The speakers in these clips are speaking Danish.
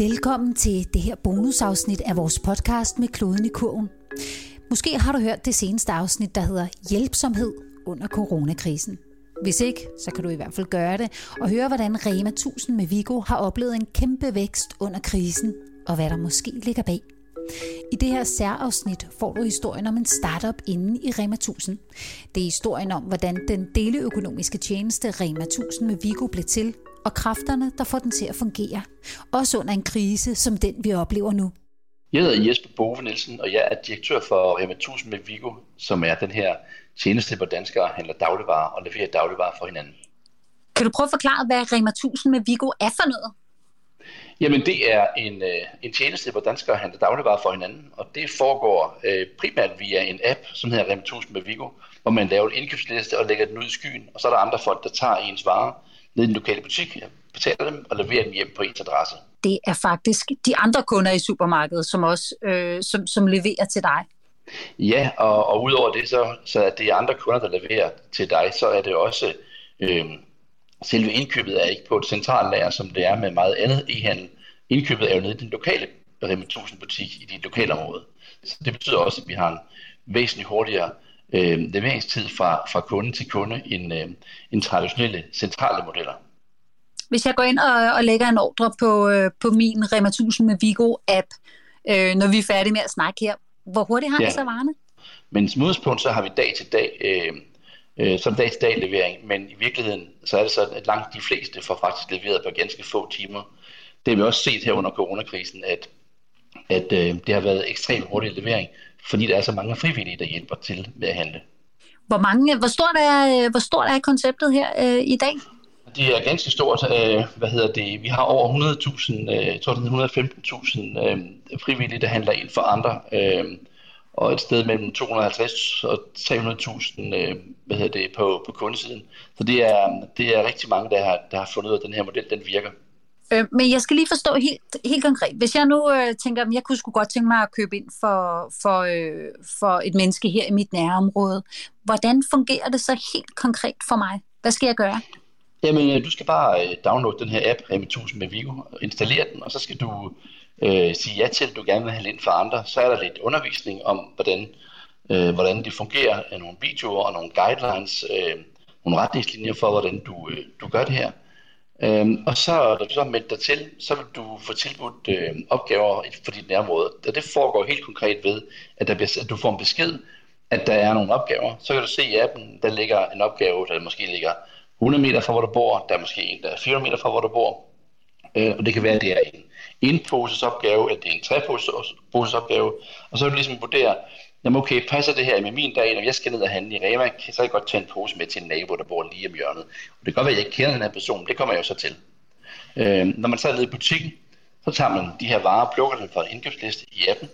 Velkommen til det her bonusafsnit af vores podcast med kloden i kurven. Måske har du hørt det seneste afsnit, der hedder Hjælpsomhed under coronakrisen. Hvis ikke, så kan du i hvert fald gøre det og høre, hvordan Rema 1000 med Vigo har oplevet en kæmpe vækst under krisen, og hvad der måske ligger bag. I det her særafsnit får du historien om en startup inde i Rema 1000. Det er historien om, hvordan den deleøkonomiske tjeneste Rema 1000 med Vigo blev til, og kræfterne, der får den til at fungere. Også under en krise som den, vi oplever nu. Jeg hedder Jesper Bove Nielsen, og jeg er direktør for Rema 1000 med Vigo, som er den her tjeneste, hvor danskere handler dagligvarer og leverer dagligvarer for hinanden. Kan du prøve at forklare, hvad Rema 1000 med Vigo er for noget? Jamen det er en, øh, en tjeneste, hvor danskere handler dagligvarer for hinanden, og det foregår øh, primært via en app, som hedder Rema 1000 med Vigo, hvor man laver en indkøbsliste og lægger den ud i skyen, og så er der andre folk, der tager ens varer ned i den lokale butik, betaler dem og leverer dem hjem på ens adresse. Det er faktisk de andre kunder i supermarkedet, som også øh, som, som leverer til dig. Ja, og, og udover det, så, så er det andre kunder, der leverer til dig, så er det også øh, selve indkøbet er ikke på et centralt lager, som det er med meget andet e-handel. Indkøbet er jo nede i den lokale Rema 1000 butik i dit lokale område. Så det betyder også, at vi har en væsentligt hurtigere øh, leveringstid fra, fra kunde til kunde end, øh, end traditionelle centrale modeller. Hvis jeg går ind og, og lægger en ordre på, øh, på min Rema 1000 med Vigo-app, øh, når vi er færdige med at snakke her, hvor hurtigt har ja. så varerne? Men som udgangspunkt, så har vi dag til dag, øh, øh, som dag til dag levering, men i virkeligheden, så er det sådan, at langt de fleste får faktisk leveret på ganske få timer. Det har vi også set her under coronakrisen, at, at øh, det har været ekstremt hurtig levering, fordi der er så mange frivillige, der hjælper til med at handle. Hvor, mange, hvor, stort, er, hvor stort er konceptet her øh, i dag? Det er ganske stort. Øh, hvad hedder det? Vi har over 100.000, øh, jeg tror det er 115.000 øh, frivillige, der handler ind for andre. Øh, og et sted mellem 250 og 300.000 øh, hvad hedder det, på, på kundesiden. Så det er, det er rigtig mange, der har, der har fundet ud af, at den her model den virker. Øh, men jeg skal lige forstå helt, helt konkret. Hvis jeg nu øh, tænker, at jeg kunne sgu godt tænke mig at købe ind for, for, øh, for et menneske her i mit nærområde, hvordan fungerer det så helt konkret for mig? Hvad skal jeg gøre? Jamen, øh, du skal bare øh, downloade den her app, Remi 1000 med Vigo, installere den, og så skal du øh, sige ja til, at du gerne vil have ind for andre. Så er der lidt undervisning om, hvordan, øh, hvordan det fungerer, øh, nogle videoer og nogle guidelines, øh, nogle retningslinjer for, hvordan du, øh, du gør det her. Øhm, og så, når du så melder dig til, så vil du få tilbudt øh, opgaver for dit nærområde. Og det foregår helt konkret ved, at, der bliver, at du får en besked, at der er nogle opgaver. Så kan du se i appen, der ligger en opgave, der måske ligger 100 meter fra, hvor du bor. Der er måske en, der er 400 meter fra, hvor du bor. Øh, og det kan være, at det er en en-poses opgave, eller det er en tre-poses opgave. Og så vil du ligesom vurdere, jamen okay, passer det her med min dag, når jeg skal ned og handle i Rema, så kan jeg godt tage en pose med til en nabo, der bor lige om hjørnet. Og det kan godt være, at jeg ikke kender den her person, det kommer jeg jo så til. Øh, når man så er nede i butikken, så tager man de her varer og plukker dem fra en indkøbsliste i appen.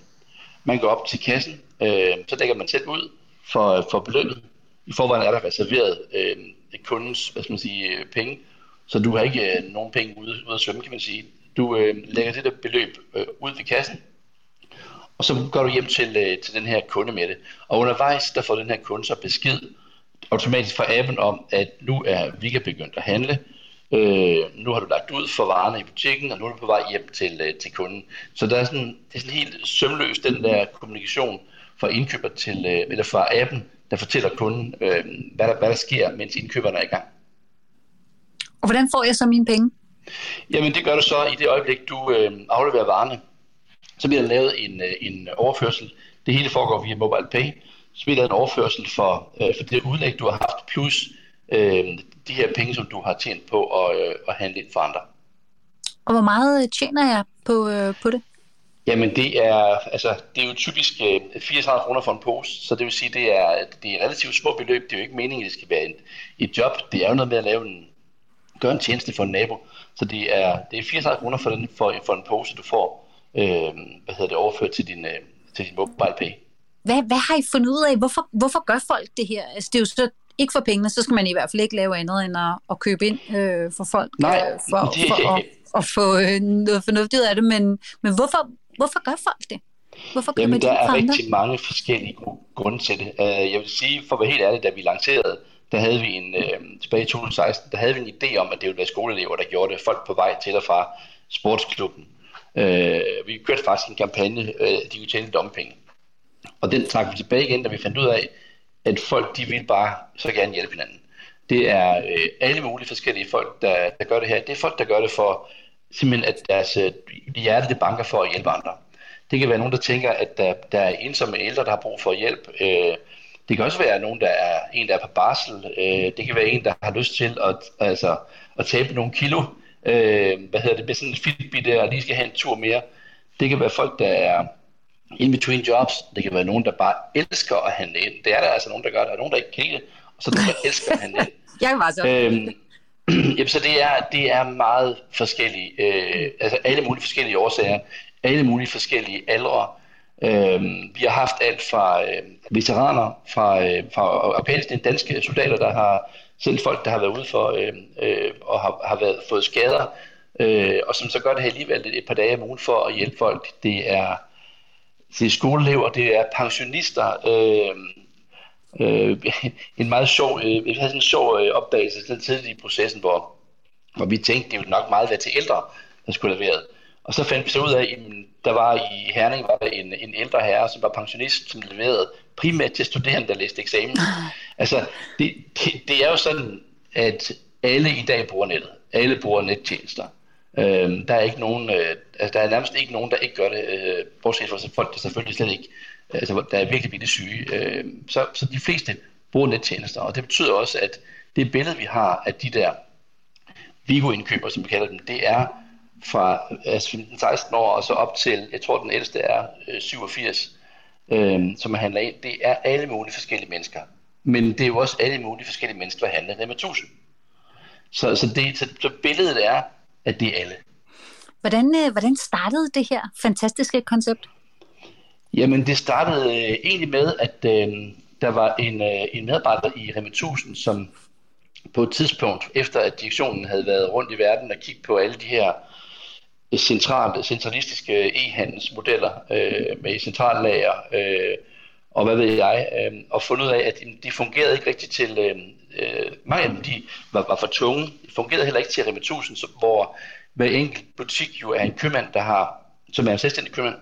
Man går op til kassen, øh, så lægger man selv ud for, for belønnet. I forvejen er der reserveret øh, kundens hvad skal man sige, øh, penge, så du har ikke øh, nogen penge ude, ude at svømme, kan man sige. Du øh, lægger det der beløb øh, ud ved kassen, og så går du hjem til, øh, til den her kunde med det. Og undervejs, der får den her kunde så besked automatisk fra appen om, at nu er Vika begyndt at handle. Øh, nu har du lagt ud for varerne i butikken, og nu er du på vej hjem til, øh, til kunden. Så der er sådan, det er sådan helt sømløst, den der kommunikation fra indkøber til, øh, eller fra appen, der fortæller kunden, øh, hvad, der, hvad der sker, mens indkøberne er i gang. Og hvordan får jeg så mine penge? Jamen det gør du så i det øjeblik, du øh, afleverer varerne så bliver der lavet en, øh, en overførsel. Det hele foregår via mobile pay. Så bliver der en overførsel for, øh, for det udlæg, du har haft, plus øh, de her penge, som du har tjent på at, øh, at handle ind for andre. Og hvor meget øh, tjener jeg på, øh, på det? Jamen det er, altså, det er jo typisk øh, 34 kroner for en pose, så det vil sige, det er, det er relativt små beløb. Det er jo ikke meningen, at det skal være et, et job. Det er jo noget med at lave en, gøre en tjeneste for en nabo. Så det er, det er 34 kroner for, den, for, for en pose, du får øh, hvad hedder det, overført til din, øh, til din mobile pay. Hvad, hvad har I fundet ud af? Hvorfor, hvorfor gør folk det her? Altså, det er jo så ikke for pengene, så skal man i hvert fald ikke lave andet end at, at købe ind øh, for folk. Nej, øh, for, det... for at, at få øh, noget fornuftigt ud af det. Men, men hvorfor, hvorfor gør folk det? Hvorfor Jamen, de der er rigtig mange forskellige grunde til det. Uh, jeg vil sige, for at være helt ærlig, da vi lancerede, der havde vi en, uh, tilbage i 2016, der havde vi en idé om, at det ville være skoleelever, der gjorde det. Folk på vej til og fra sportsklubben, Øh, vi kørte faktisk en kampagne, øh, digital dumping. Og den trak vi tilbage igen, da vi fandt ud af, at folk de vil bare så gerne hjælpe hinanden. Det er øh, alle mulige forskellige folk, der, der gør det her. Det er folk, der gør det for simpelthen, at deres øh, hjerte det banker for at hjælpe andre. Det kan være nogen, der tænker, at der, der er ensomme ældre, der har brug for hjælp. Øh, det kan også være nogen, der er en, der er på barsel. Øh, det kan være en, der har lyst til at, altså, at tabe nogle kilo. Øh, hvad hedder det, med sådan en fitbit og lige skal have en tur mere. Det kan være folk, der er in between jobs. Det kan være nogen, der bare elsker at handle ind. Det er der altså nogen, der gør det. Der er nogen, der ikke kan det, og så der nogen, der elsker at handle ind. Jeg var så. Øhm, jamen, så det er, det er meget forskellige, øh, altså alle mulige forskellige årsager, alle mulige forskellige aldre. Øh, vi har haft alt fra øh, veteraner fra, øh, fra Afghanistan, danske soldater, der har selv folk, der har været ude for øh, øh, og har, har været, fået skader, øh, og som så gør det her alligevel et, par dage om ugen for at hjælpe folk. Det er, det er skoleelever, det er pensionister, øh, øh, en meget sjov, øh, vi havde sådan en sjov øh, opdagelse til tidligt i processen, hvor, hvor vi tænkte, det ville nok meget være til ældre, der skulle have været. Og så fandt vi så ud af, at der var i Herning var der en, en ældre herre, som var pensionist, som leverede primært til studerende, der læste eksamen. Altså, det, det, det er jo sådan, at alle i dag bruger nettet. Alle bruger nettjenester. Øh, der er ikke nogen, øh, altså, der er nærmest ikke nogen, der ikke gør det, øh, bortset fra folk, der selvfølgelig slet ikke, altså, der er virkelig virkelig syge. Øh, så, så de fleste bruger nettjenester, og det betyder også, at det billede, vi har af de der Vigo-indkøber, som vi kalder dem, det er fra altså 15-16 år og så op til, jeg tror den ældste er øh, 87, øh, som man handler ind. Det er alle mulige forskellige mennesker. Men det er jo også alle mulige forskellige mennesker, der handler det med 1000. Så, så, det, så, så billedet er, at det er alle. Hvordan, øh, hvordan startede det her fantastiske koncept? Jamen, det startede øh, egentlig med, at øh, der var en, øh, en medarbejder i Rema 1000, som på et tidspunkt, efter at direktionen havde været rundt i verden og kigget på alle de her centrale, centralistiske e-handelsmodeller øh, med centrallager øh, og hvad ved jeg, øh, og fundet ud af, at de fungerede ikke rigtigt til, øh, mange af dem de var, var for tunge, de fungerede heller ikke til Rema 1000, så, hvor hver enkelt butik jo er en købmand, der har, som er en selvstændig købmand.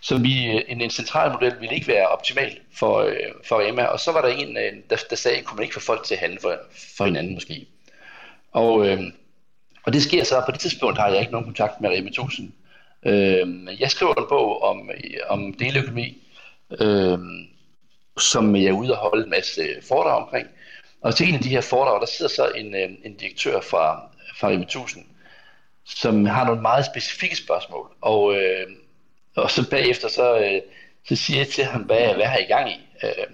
Så vi, øh, en, en central model ville ikke være optimal for, øh, for Rema, og så var der en, øh, der, der sagde, kunne man ikke få folk til at handle for, for hinanden måske. Og øh, og det sker så, på det tidspunkt har jeg ikke nogen kontakt med Rema 1000. Øh, jeg skriver en bog om, om deleøkonomi, øh, som jeg er ude og holde en masse foredrag omkring. Og til en af de her foredrag, der sidder så en, øh, en direktør fra, fra Rema 1000, som har nogle meget specifikke spørgsmål. Og, øh, og så bagefter, så, øh, så siger jeg til ham, hvad, hvad har I gang i? Øh,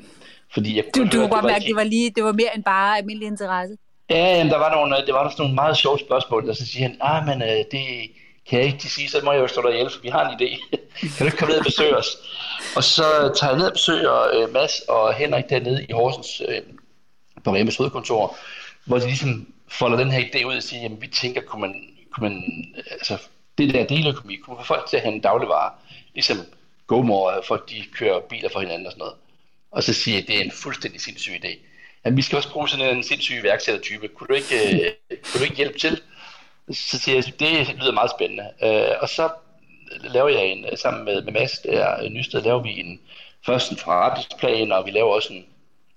fordi jeg du, du kunne godt mærke, at det var, lige, det var mere end bare almindelig interesse. Ja, jamen, der var nogle, det var der sådan nogle meget sjove spørgsmål, og så siger han, ah, men øh, det kan jeg ikke sige, så må jeg jo stå der for vi har en idé. kan du ikke komme ned og besøge os? Og så tager jeg ned og besøger øh, Mads og Henrik dernede i Horsens øh, på Remes hovedkontor, hvor de ligesom folder den her idé ud og siger, jamen vi tænker, kunne man, kunne man altså det der deleøkonomi, kunne man få folk til at handle dagligvarer, ligesom GoMore, folk de kører biler for hinanden og sådan noget. Og så siger jeg, at det er en fuldstændig sindssyg idé at vi skal også bruge sådan en sindssyg iværksættertype. Kunne du ikke, øh, kunne du ikke hjælpe til? Så siger jeg, det lyder meget spændende. Øh, og så laver jeg en, øh, sammen med, med Mads der, Nysted, laver vi en, først en forretningsplan, og vi laver også en,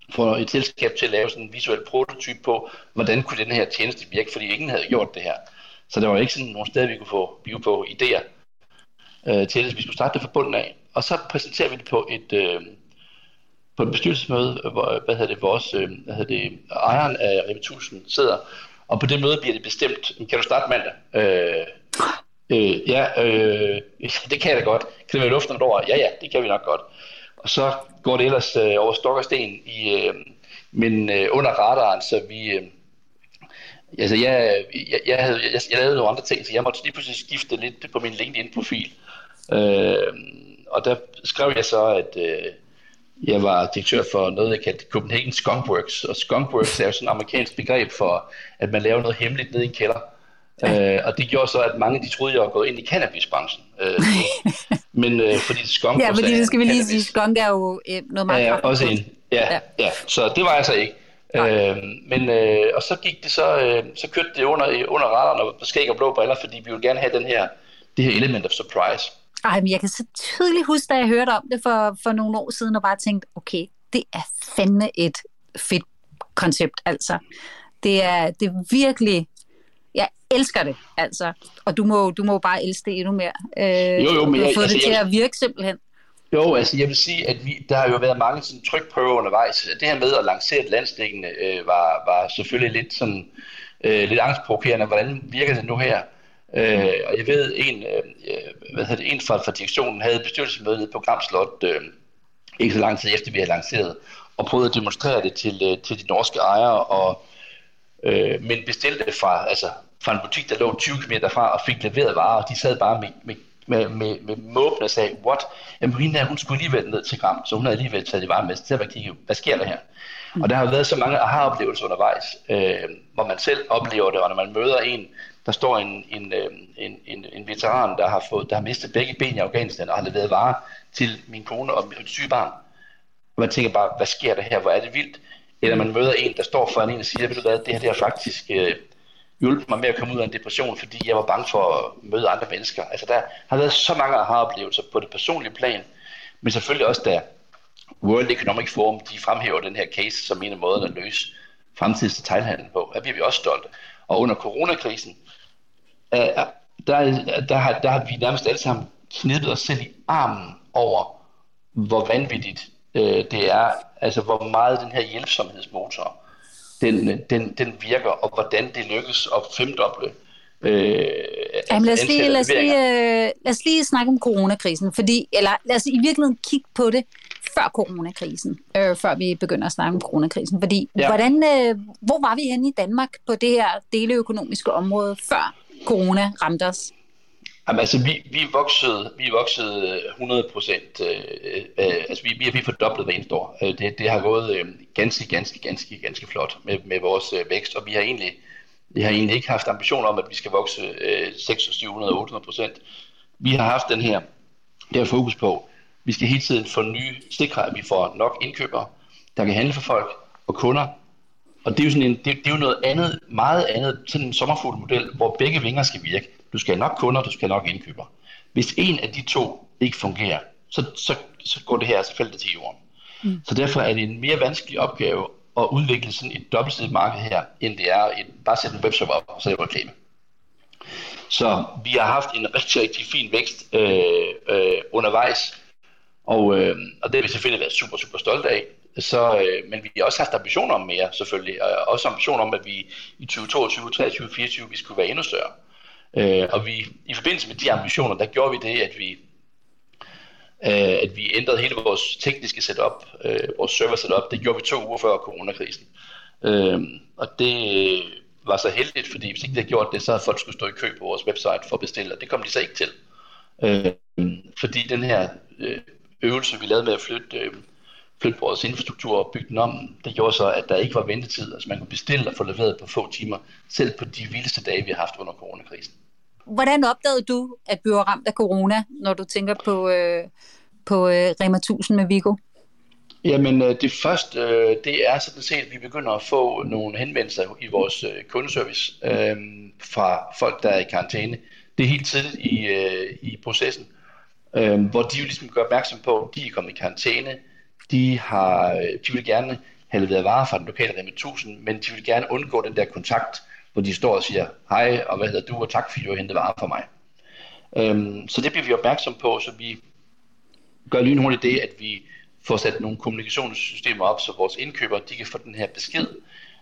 får et selskab til at lave sådan en visuel prototyp på, hvordan kunne den her tjeneste virke, fordi ingen havde gjort det her. Så der var ikke sådan nogle steder, vi kunne få blive på idéer øh, til, at vi skulle starte det fra bunden af. Og så præsenterer vi det på et, øh, på et bestyrelsesmøde, hvor hvad hedder det, vores øh, hvad hedder det, ejeren af Rema 1000 sidder, og på det møde bliver det bestemt, kan du starte mandag? Øh, øh, ja, øh, det kan jeg da godt. Kan det være luften over? Ja, ja, det kan vi nok godt. Og så går det ellers øh, over stok og sten, i, øh, men øh, under radaren, så vi... Øh, altså, jeg, jeg, jeg, havde, jeg, jeg lavede nogle andre ting, så jeg måtte lige pludselig skifte lidt på min LinkedIn-profil. Øh, og der skrev jeg så, at... Øh, jeg var direktør for noget, jeg kaldte Copenhagen Skunkworks, og Skunkworks er jo sådan et amerikansk begreb for, at man laver noget hemmeligt nede i en kælder. Ja. Øh, og det gjorde så, at mange de troede, jeg var gået ind i cannabisbranchen. Øh, men øh, fordi skunk Ja, fordi det skal vi lige sige, skunk er jo øh, noget meget ja, også en. Ja, ja, ja, så det var jeg så ikke. Øh, men, øh, og så gik det så, øh, så kørte det under, under radaren og skæg og blå briller, fordi vi ville gerne have den her det her element of surprise. Ej, men jeg kan så tydeligt huske, da jeg hørte om det for, for nogle år siden, og bare tænkte, okay, det er fandme et fedt koncept, altså. Det er, det er virkelig, jeg elsker det, altså. Og du må, du må bare elske det endnu mere. Øh, jo, jo, men du har fået altså, det til jeg, at virke simpelthen. Jo, altså jeg vil sige, at vi, der har jo været mange sådan, trykprøver undervejs. Det her med at lancere et landstækkende øh, var, var selvfølgelig lidt sådan øh, lidt angstprovokerende. Hvordan virker det nu her? Øh, og jeg ved, en, øh, hvad hedder det, en fra, fra direktionen havde bestyrelsesmøde nede på Gramslot øh, ikke så lang tid efter, vi havde lanceret, og prøvede at demonstrere det til, øh, til de norske ejere, og, øh, men bestilte fra, altså, fra en butik, der lå 20 km derfra, og fik leveret varer, og de sad bare med, med med, med, med måben og sagde, what? Jamen hende der, hun skulle alligevel ned til Gram, så hun havde alligevel taget de varer med. Så jeg kigge, hvad sker der her? Mm. Og der har været så mange aha-oplevelser undervejs, øh, hvor man selv oplever det, og når man møder en, der står en, en, øhm, en, en, en veteran, der har, fået, der har mistet begge ben i Afghanistan, og har leveret varer til min kone og mit syge barn. Og man tænker bare, hvad sker der her? Hvor er det vildt? Eller man møder en, der står foran en og siger, ved du hvad, det her det har faktisk øh, hjulpet mig med at komme ud af en depression, fordi jeg var bange for at møde andre mennesker. Altså der har været så mange aha-oplevelser på det personlige plan, men selvfølgelig også da World Economic Forum, de fremhæver den her case som en af måderne at løse fremtidens detaljhandel på. Der bliver vi også stolte. Og under coronakrisen, øh, der, der, har, der har vi nærmest alle sammen knippet os selv i armen over, hvor vanvittigt øh, det er, altså hvor meget den her hjælpsomhedsmotor, den, den, den virker, og hvordan det lykkes at femdoble Øh, Jamen, lad, os lige, lad, os lige, øh, lad os lige snakke om coronakrisen, fordi, eller lad os i virkeligheden kigge på det før coronakrisen, øh, før vi begynder at snakke om coronakrisen. Fordi, ja. hvordan, øh, hvor var vi henne i Danmark på det her deleøkonomiske område, før corona ramte os? Jamen, altså, vi, vi voksede, vi voksede 100 procent. Øh, øh, altså, vi, vi har vi fordoblet hver eneste år. Øh, det, det har gået øh, ganske, ganske, ganske, ganske flot med, med vores øh, vækst, og vi har egentlig vi har egentlig ikke haft ambition om, at vi skal vokse øh, 600, 700, 800 procent. Vi har haft den her, det her fokus på, vi skal hele tiden få nye sikre, at vi får nok indkøbere, der kan handle for folk og kunder. Og det er jo, sådan en, det, det er jo noget andet, meget andet, sådan en sommerfuglmodel, hvor begge vinger skal virke. Du skal have nok kunder, du skal have nok indkøbere. Hvis en af de to ikke fungerer, så, så, så går det her selvfølgelig til jorden. Mm. Så derfor er det en mere vanskelig opgave at udvikle sådan et dobbeltsidigt marked her, end det er et, bare sætte en webshop op, og så det reklame. Så vi har haft en rigtig, rigtig fin vækst øh, øh, undervejs, og, øh, og det har vi selvfølgelig været super, super stolte af. Så, øh, men vi har også haft ambitioner om mere, selvfølgelig, og også ambitioner om, at vi i 2022, 2023, 2024, vi skulle være endnu større. Øh, og vi, i forbindelse med de ambitioner, der gjorde vi det, at vi øh, at vi ændrede hele vores tekniske setup, øh, vores server setup. Det gjorde vi to uger før coronakrisen. Øh, og det var så heldigt, fordi hvis ikke det havde gjort det, så havde folk skulle stå i kø på vores website for at bestille, og det kom de så ikke til. Øh, fordi den her øh, øvelse, vi lavede med at flytte, øh, flytte vores infrastruktur og bygge den om, det gjorde så, at der ikke var ventetid. Altså man kunne bestille og få leveret på få timer, selv på de vildeste dage, vi har haft under coronakrisen. Hvordan opdagede du, at vi var ramt af corona, når du tænker på, øh, på øh, Rema 1000 med Vigo? Jamen øh, det første, øh, det er sådan set, at vi begynder at få nogle henvendelser i vores øh, kundeservice øh, fra folk, der er i karantæne. Det er helt tidligt i, øh, i processen, øh, hvor de jo ligesom gør opmærksom på, at de er kommet i karantæne. De, har, øh, de vil gerne have leveret varer fra den lokale Rema 1000, men de vil gerne undgå den der kontakt hvor de står og siger, hej, og hvad hedder du, og tak fordi du har hentet varer for mig. Øhm, så det bliver vi opmærksom på, så vi gør lynhurtigt det, at vi får sat nogle kommunikationssystemer op, så vores indkøbere de kan få den her besked.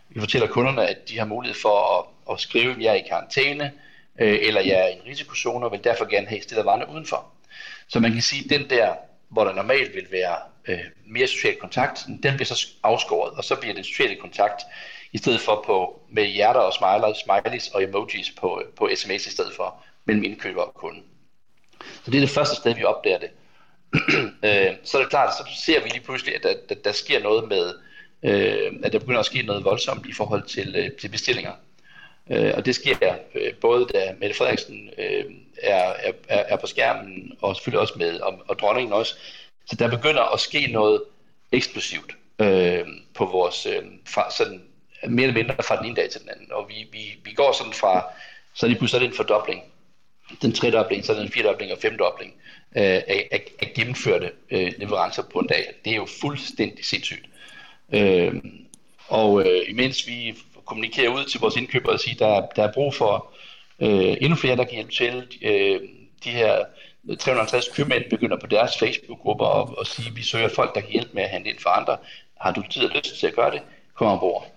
Vi fortæller kunderne, at de har mulighed for at, at skrive, at jeg er i karantæne, øh, eller jeg er i en risikozone, og vil derfor gerne have stillet varerne udenfor. Så man kan sige, at den der, hvor der normalt vil være øh, mere social kontakt, den bliver så afskåret, og så bliver den sociale kontakt i stedet for på, med hjerter og smileys, smileys og emojis på, på sms i stedet for mellem indkøber og kunde. Så det er det første sted, vi opdager det. øh, så er det klart, så ser vi lige pludselig, at der, der, der sker noget med, øh, at der begynder at ske noget voldsomt i forhold til, øh, til bestillinger. Øh, og det sker øh, både da Mette Frederiksen øh, er, er, er på skærmen, og selvfølgelig også med, og, og dronningen også. Så der begynder at ske noget eksplosivt øh, på vores øh, fra, sådan mere eller mindre fra den ene dag til den anden. Og vi, vi, vi går sådan fra, så lige pludselig er det en fordobling. den tredobling, så den firedobling og femdobling øh, af, af, af gennemførte øh, leverancer på en dag. Det er jo fuldstændig sindssygt. Øh, og øh, imens vi kommunikerer ud til vores indkøbere og siger, der, der er brug for øh, endnu flere, der kan hjælpe til. Øh, de her 350 købmænd begynder på deres Facebook-grupper og, og sige, at vi søger folk, der kan hjælpe med at handle ind for andre. Har du tid og lyst til at gøre det? Kom ombord.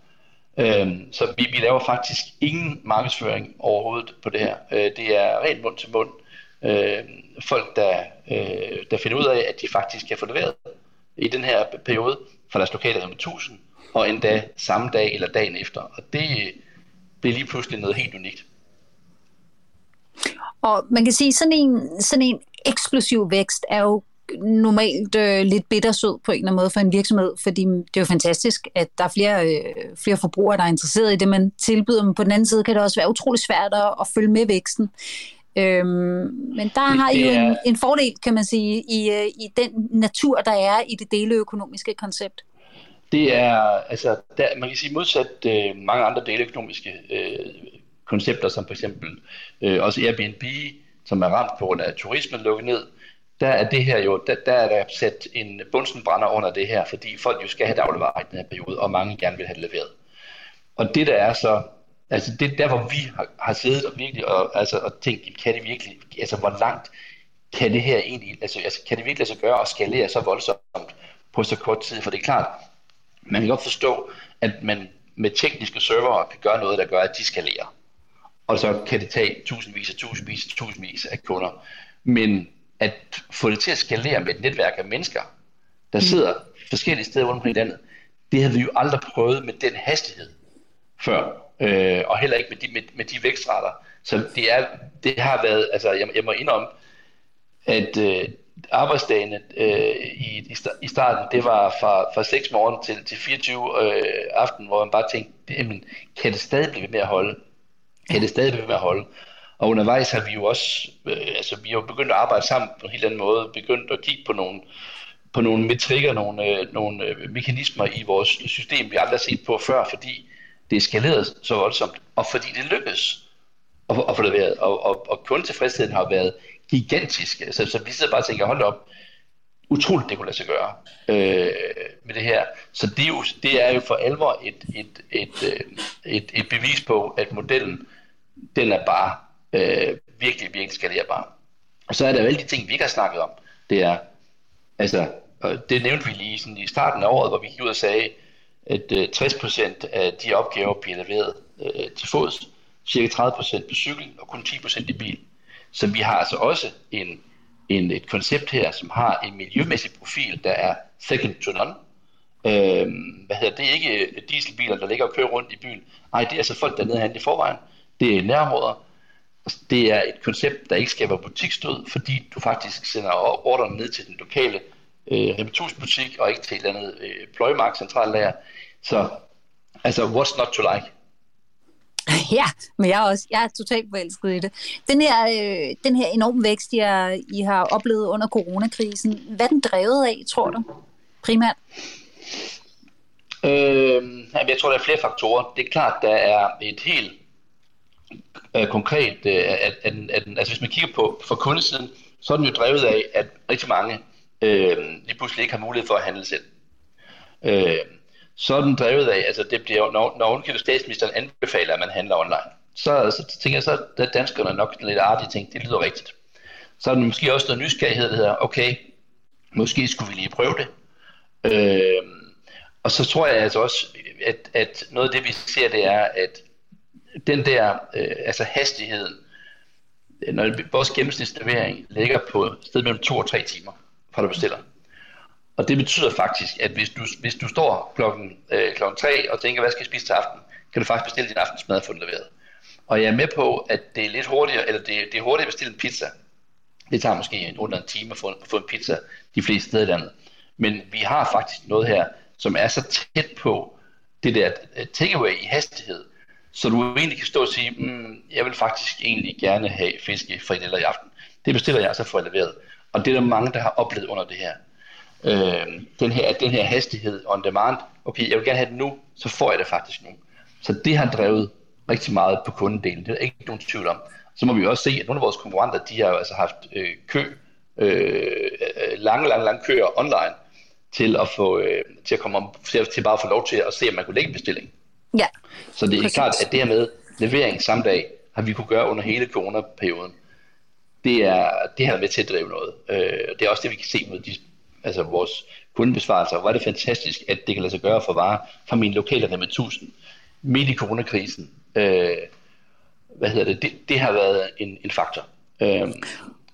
Øhm, så vi, vi laver faktisk ingen markedsføring overhovedet på det her. Øh, det er rent mund til mund. Øh, folk, der, øh, der finder ud af, at de faktisk kan få leveret i den her periode fra deres lokale med 1000, og endda samme dag eller dagen efter. Og det bliver lige pludselig noget helt unikt. Og man kan sige, sådan en, sådan en eksplosiv vækst er jo normalt øh, lidt bittersød på en eller anden måde for en virksomhed, fordi det er jo fantastisk, at der er flere, øh, flere forbrugere, der er interesseret i det, man tilbyder, men på den anden side kan det også være utrolig svært at, at følge med væksten. Øhm, men der har I jo en, en fordel, kan man sige, i, øh, i den natur, der er i det deleøkonomiske koncept. Det er, altså, der, man kan sige modsat øh, mange andre deleøkonomiske øh, koncepter, som for eksempel øh, også Airbnb, som er ramt på grund af, turismen lukket ned, der er det her jo, der, der er der sat en bundsenbrænder under det her, fordi folk jo skal have dagligvarer i den her periode, og mange gerne vil have det leveret. Og det der er så, altså det der, hvor vi har, har siddet og virkelig og, altså, og tænkt, kan det virkelig, altså hvor langt kan det her egentlig, altså, altså kan det virkelig så altså gøre at skalere så voldsomt på så kort tid? For det er klart, man kan godt forstå, at man med tekniske servere kan gøre noget, der gør, at de skalerer. Og så kan det tage tusindvis og tusindvis og tusindvis af kunder. Men at få det til at skalere med et netværk af mennesker, der mm. sidder forskellige steder rundt omkring landet, det havde vi jo aldrig prøvet med den hastighed før, øh, og heller ikke med de, med, med de vækstrater. Så det, er, det har været, altså jeg, jeg må indrømme, at øh, arbejdsdagene øh, i, i starten, det var fra, fra 6 morgen til, til 24 øh, aften, hvor man bare tænkte, jamen, kan det stadig blive ved med at holde? Kan det stadig blive ved med at holde? Og undervejs har vi jo også, øh, altså vi har jo begyndt at arbejde sammen på en helt anden måde, begyndt at kigge på nogle, på nogle metrikker, nogle, øh, nogle øh, mekanismer i vores system, vi aldrig har set på før, fordi det eskalerede så voldsomt, og fordi det lykkedes at, at få leveret, og, og, og kundetilfredsheden har været gigantisk. Så, så vi sidder bare og tænker, hold op, utroligt det kunne lade sig gøre øh, med det her. Så det er, jo, det er jo for alvor et, et, et, et, et, et bevis på, at modellen, den er bare øh, virkelig, virkelig skalerbar. Og så er der jo alle de ting, vi ikke har snakket om. Det er, altså, det nævnte vi lige sådan i starten af året, hvor vi gik ud og sagde, at øh, 60% af de opgaver bliver leveret øh, til fods, cirka 30% på cykel og kun 10% i bil. Så vi har altså også en, en, et koncept her, som har en miljømæssig profil, der er second to none. Øh, hvad hedder det? er ikke øh, dieselbiler, der ligger og kører rundt i byen. Nej, det er altså folk, der er nede i forvejen. Det er nærområder, det er et koncept, der ikke skaber butikstød, fordi du faktisk sender ordren ned til den lokale øh, repetusbutik, og ikke til et eller andet øh, pløjemark centrallager. Så altså, what's not to like? Ja, men jeg er også jeg er totalt forelsket i det. Den her, øh, den her enorme vækst, jeg, I har oplevet under coronakrisen, hvad er den drevet af, tror du, primært? Øh, jeg tror, der er flere faktorer. Det er klart, der er et helt øh, konkret, øh, at, at, at, altså hvis man kigger på for kundesiden, så er den jo drevet af, at rigtig mange øh, lige pludselig ikke har mulighed for at handle selv. Øh, så er den drevet af, altså det bliver, når, når undkøbet statsministeren anbefaler, at man handler online, så, så tænker jeg, så er danskerne nok lidt artige ting, det lyder rigtigt. Så er der måske også noget nysgerrighed, der hedder, okay, måske skulle vi lige prøve det. Øh, og så tror jeg altså også, at, at noget af det, vi ser, det er, at den der øh, altså hastigheden, når vores gennemsnitslevering ligger på et sted mellem 2 og 3 timer, fra du bestiller. Og det betyder faktisk, at hvis du, hvis du står klokken, øh, klokken 3 og tænker, hvad skal jeg spise til aften, kan du faktisk bestille din aftensmad og få den leveret. Og jeg er med på, at det er lidt hurtigere, eller det, det er hurtigere at bestille en pizza. Det tager måske under en time at få, at få en pizza de fleste steder i landet. Men vi har faktisk noget her, som er så tæt på det der øh, takeaway i hastighed, så du egentlig kan stå og sige, mm, jeg vil faktisk egentlig gerne have fiskefrikadeller i aften. Det bestiller jeg, så får jeg leveret. Og det er der mange, der har oplevet under det her. Øh, den her, den her hastighed on demand, okay, jeg vil gerne have det nu, så får jeg det faktisk nu. Så det har drevet rigtig meget på kundedelen, det er ikke nogen tvivl om. så må vi også se, at nogle af vores konkurrenter, de har jo altså haft øh, kø, øh, lange, lange, lange køer online, til at få øh, til at komme om, til, til bare at få lov til at se, om man kunne lægge en bestilling. Ja. Så det er Præcis. klart, at det her med levering samme dag, har vi kunne gøre under hele coronaperioden. Det er det her med til at drive noget. Øh, det er også det, vi kan se med de, altså vores kundebesvarelser. Er det fantastisk, at det kan lade sig gøre for varer fra min lokale Rema 1000 midt i coronakrisen. Øh, hvad hedder det? det? Det har været en, en faktor. Øh,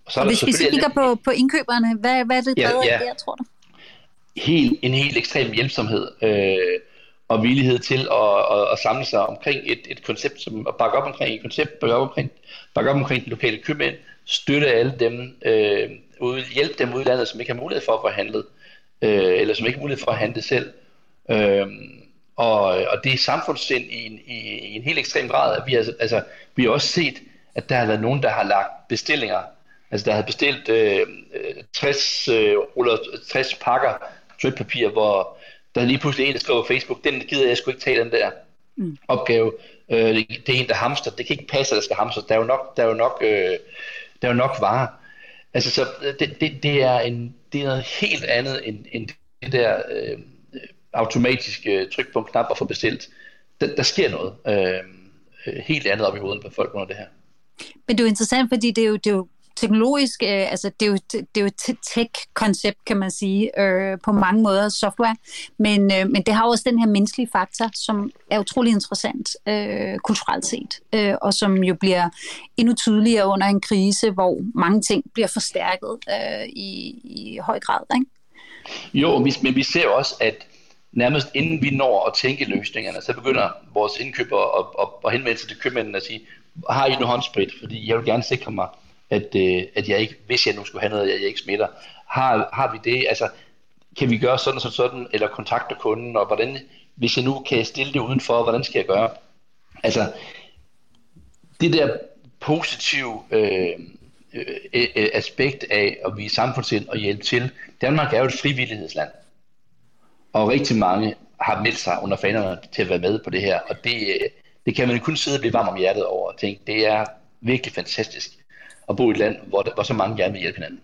og, så og hvis vi kigger på, på indkøberne, hvad, hvad er det ja, ja. der, tror du? Helt, en helt ekstrem hjælpsomhed øh, og villighed til at, at, at samle sig omkring et, et koncept, som at bakke op omkring et koncept, bakke op omkring, bakke op omkring de lokale købmænd, støtte alle dem, øh, ud, hjælpe dem ud i landet, som ikke har mulighed for at få handlet, øh, eller som ikke har mulighed for at handle selv. Øh, og, og det er samfundssind i en, i, i en helt ekstrem grad. Vi har, altså, vi har også set, at der har været nogen, der har lagt bestillinger Altså, der havde bestilt øh, 60, øh, 60 pakker trykpapir, hvor der lige pludselig en, der skrev på Facebook, den gider jeg sgu ikke tage den der mm. opgave. Øh, det, det er en, der hamster. Det kan ikke passe, at der skal hamster. Der er jo nok, der er jo nok, øh, der er jo nok varer. Altså, så øh, det, det, det, er en, det er noget helt andet end, end det der øh, automatiske øh, tryk på en knap og få bestilt. Der, der sker noget øh, øh helt andet op i hovedet på folk under det her. Men det er jo interessant, fordi det er jo, det er jo teknologisk, øh, altså det er jo, det er jo et tech-koncept, kan man sige, øh, på mange måder, software, men, øh, men det har også den her menneskelige faktor, som er utrolig interessant øh, kulturelt set, øh, og som jo bliver endnu tydeligere under en krise, hvor mange ting bliver forstærket øh, i, i høj grad, ikke? Jo, men vi ser også, at nærmest inden vi når at tænke løsningerne, så begynder vores indkøbere at, at, at henvende sig til købmændene og sige, har I nu håndsprit? Fordi jeg vil gerne sikre mig, at, øh, at jeg ikke, hvis jeg nu skulle have noget, at jeg ikke smitter. Har, har vi det? Altså, kan vi gøre sådan og sådan, sådan eller kontakte kunden, og hvordan, hvis jeg nu kan stille det udenfor, hvordan skal jeg gøre? Altså, det der positive øh, øh, øh, aspekt af at vise samfundssind og hjælpe til. Danmark er jo et frivillighedsland, og rigtig mange har meldt sig under fanerne til at være med på det her, og det, øh, det kan man kun sidde og blive varm om hjertet over og tænke, det er virkelig fantastisk at bo i et land, hvor, der, hvor så mange gerne vil hjælpe hinanden.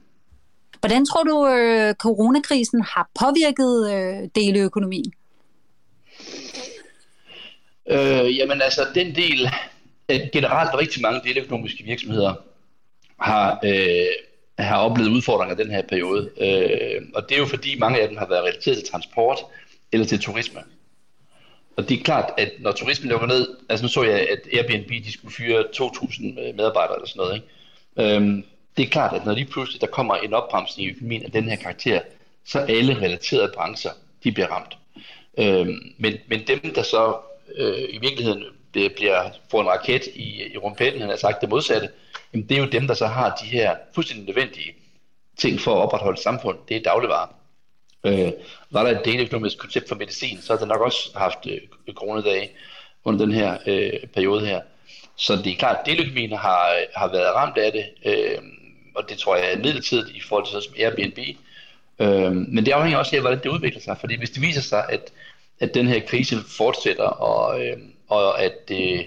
Hvordan tror du, øh, coronakrisen har påvirket øh, deleøkonomien? Øh, jamen altså, den del, generelt rigtig mange deleøkonomiske virksomheder har, øh, har oplevet udfordringer i den her periode. Øh, og det er jo fordi mange af dem har været relateret til transport eller til turisme. Og det er klart, at når turismen lukker ned, altså nu så jeg, at Airbnb de skulle fyre 2.000 øh, medarbejdere eller sådan noget, ikke? Øhm, det er klart, at når lige pludselig der kommer en opbremsning i økonomien af den her karakter, så alle relaterede brancher, de bliver ramt. Øhm, men, men dem, der så øh, i virkeligheden bliver, får en raket i, i rumpetten, han har sagt det modsatte, jamen det er jo dem, der så har de her fuldstændig nødvendige ting for at opretholde samfund. Det er dagligvarer. Øh, var der et deleøkonomisk koncept for medicin, så har det nok også haft øh, coronadage under den her øh, periode her. Så det er klart, at deløkonomien har, har været ramt af det, øh, og det tror jeg er midlertidigt i forhold til sådan som Airbnb. Øh, men det afhænger også af, hvordan det udvikler sig, fordi hvis det viser sig, at, at den her krise fortsætter, og, øh, og at det,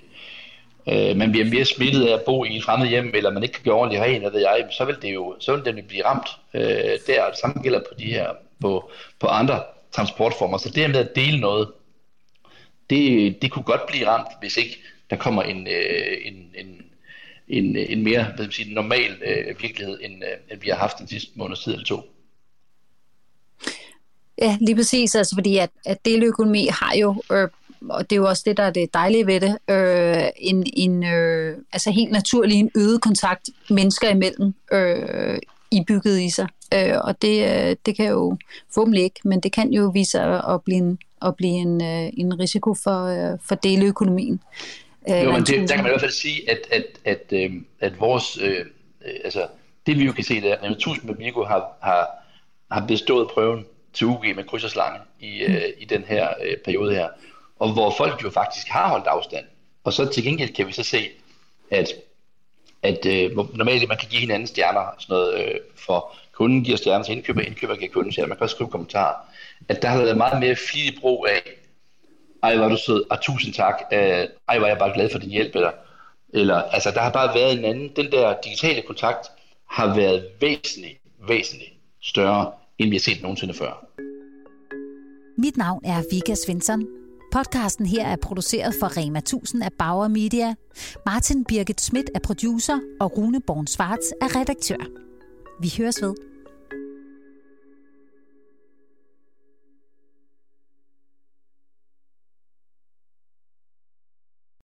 øh, man bliver mere smittet af at bo i et fremmed hjem, eller man ikke kan gøre ordentligt rent, eller ved jeg, så vil det jo så vil den blive ramt øh, der. Det samme gælder på de her på, på andre transportformer. Så det her med at dele noget, det, det kunne godt blive ramt, hvis ikke der kommer en, øh, en, en, en, en mere hvad man sige, normal øh, virkelighed, end, øh, end vi har haft den sidste måned tid eller to. Ja, lige præcis, altså fordi at, at deleøkonomi har jo, øh, og det er jo også det, der er det dejlige ved det, øh, en, en øh, altså helt naturlig en øget kontakt mennesker imellem øh, i bygget i sig. Øh, og det, øh, det kan jo forhåbentlig ikke, men det kan jo vise sig at blive en, at blive en, øh, en risiko for, øh, for deleøkonomien. Øh, jo, men det, der kan man i hvert fald sige, at, at, at, øh, at vores, øh, øh, altså det vi jo kan se, der, at 1000 med Vigo har, har, har bestået prøven til UG med kryds og slange i, øh, i den her øh, periode her, og hvor folk jo faktisk har holdt afstand. Og så til gengæld kan vi så se, at, at øh, normalt man kan give hinanden stjerner sådan noget, øh, for kunden giver stjerner til indkøber, indkøber giver kunden stjerner, man kan også skrive kommentarer, at der har været meget mere flittig brug af, ej, var du sød, og tusind tak, øh, ej, var jeg bare glad for din hjælp, eller Eller, altså, der har bare været en anden. Den der digitale kontakt har været væsentligt, væsentligt større, end vi har set nogensinde før. Mit navn er Vika Svensson. Podcasten her er produceret for Rema 1000 af Bauer Media. Martin Birgit Schmidt er producer, og Rune Born Svarts er redaktør. Vi høres ved.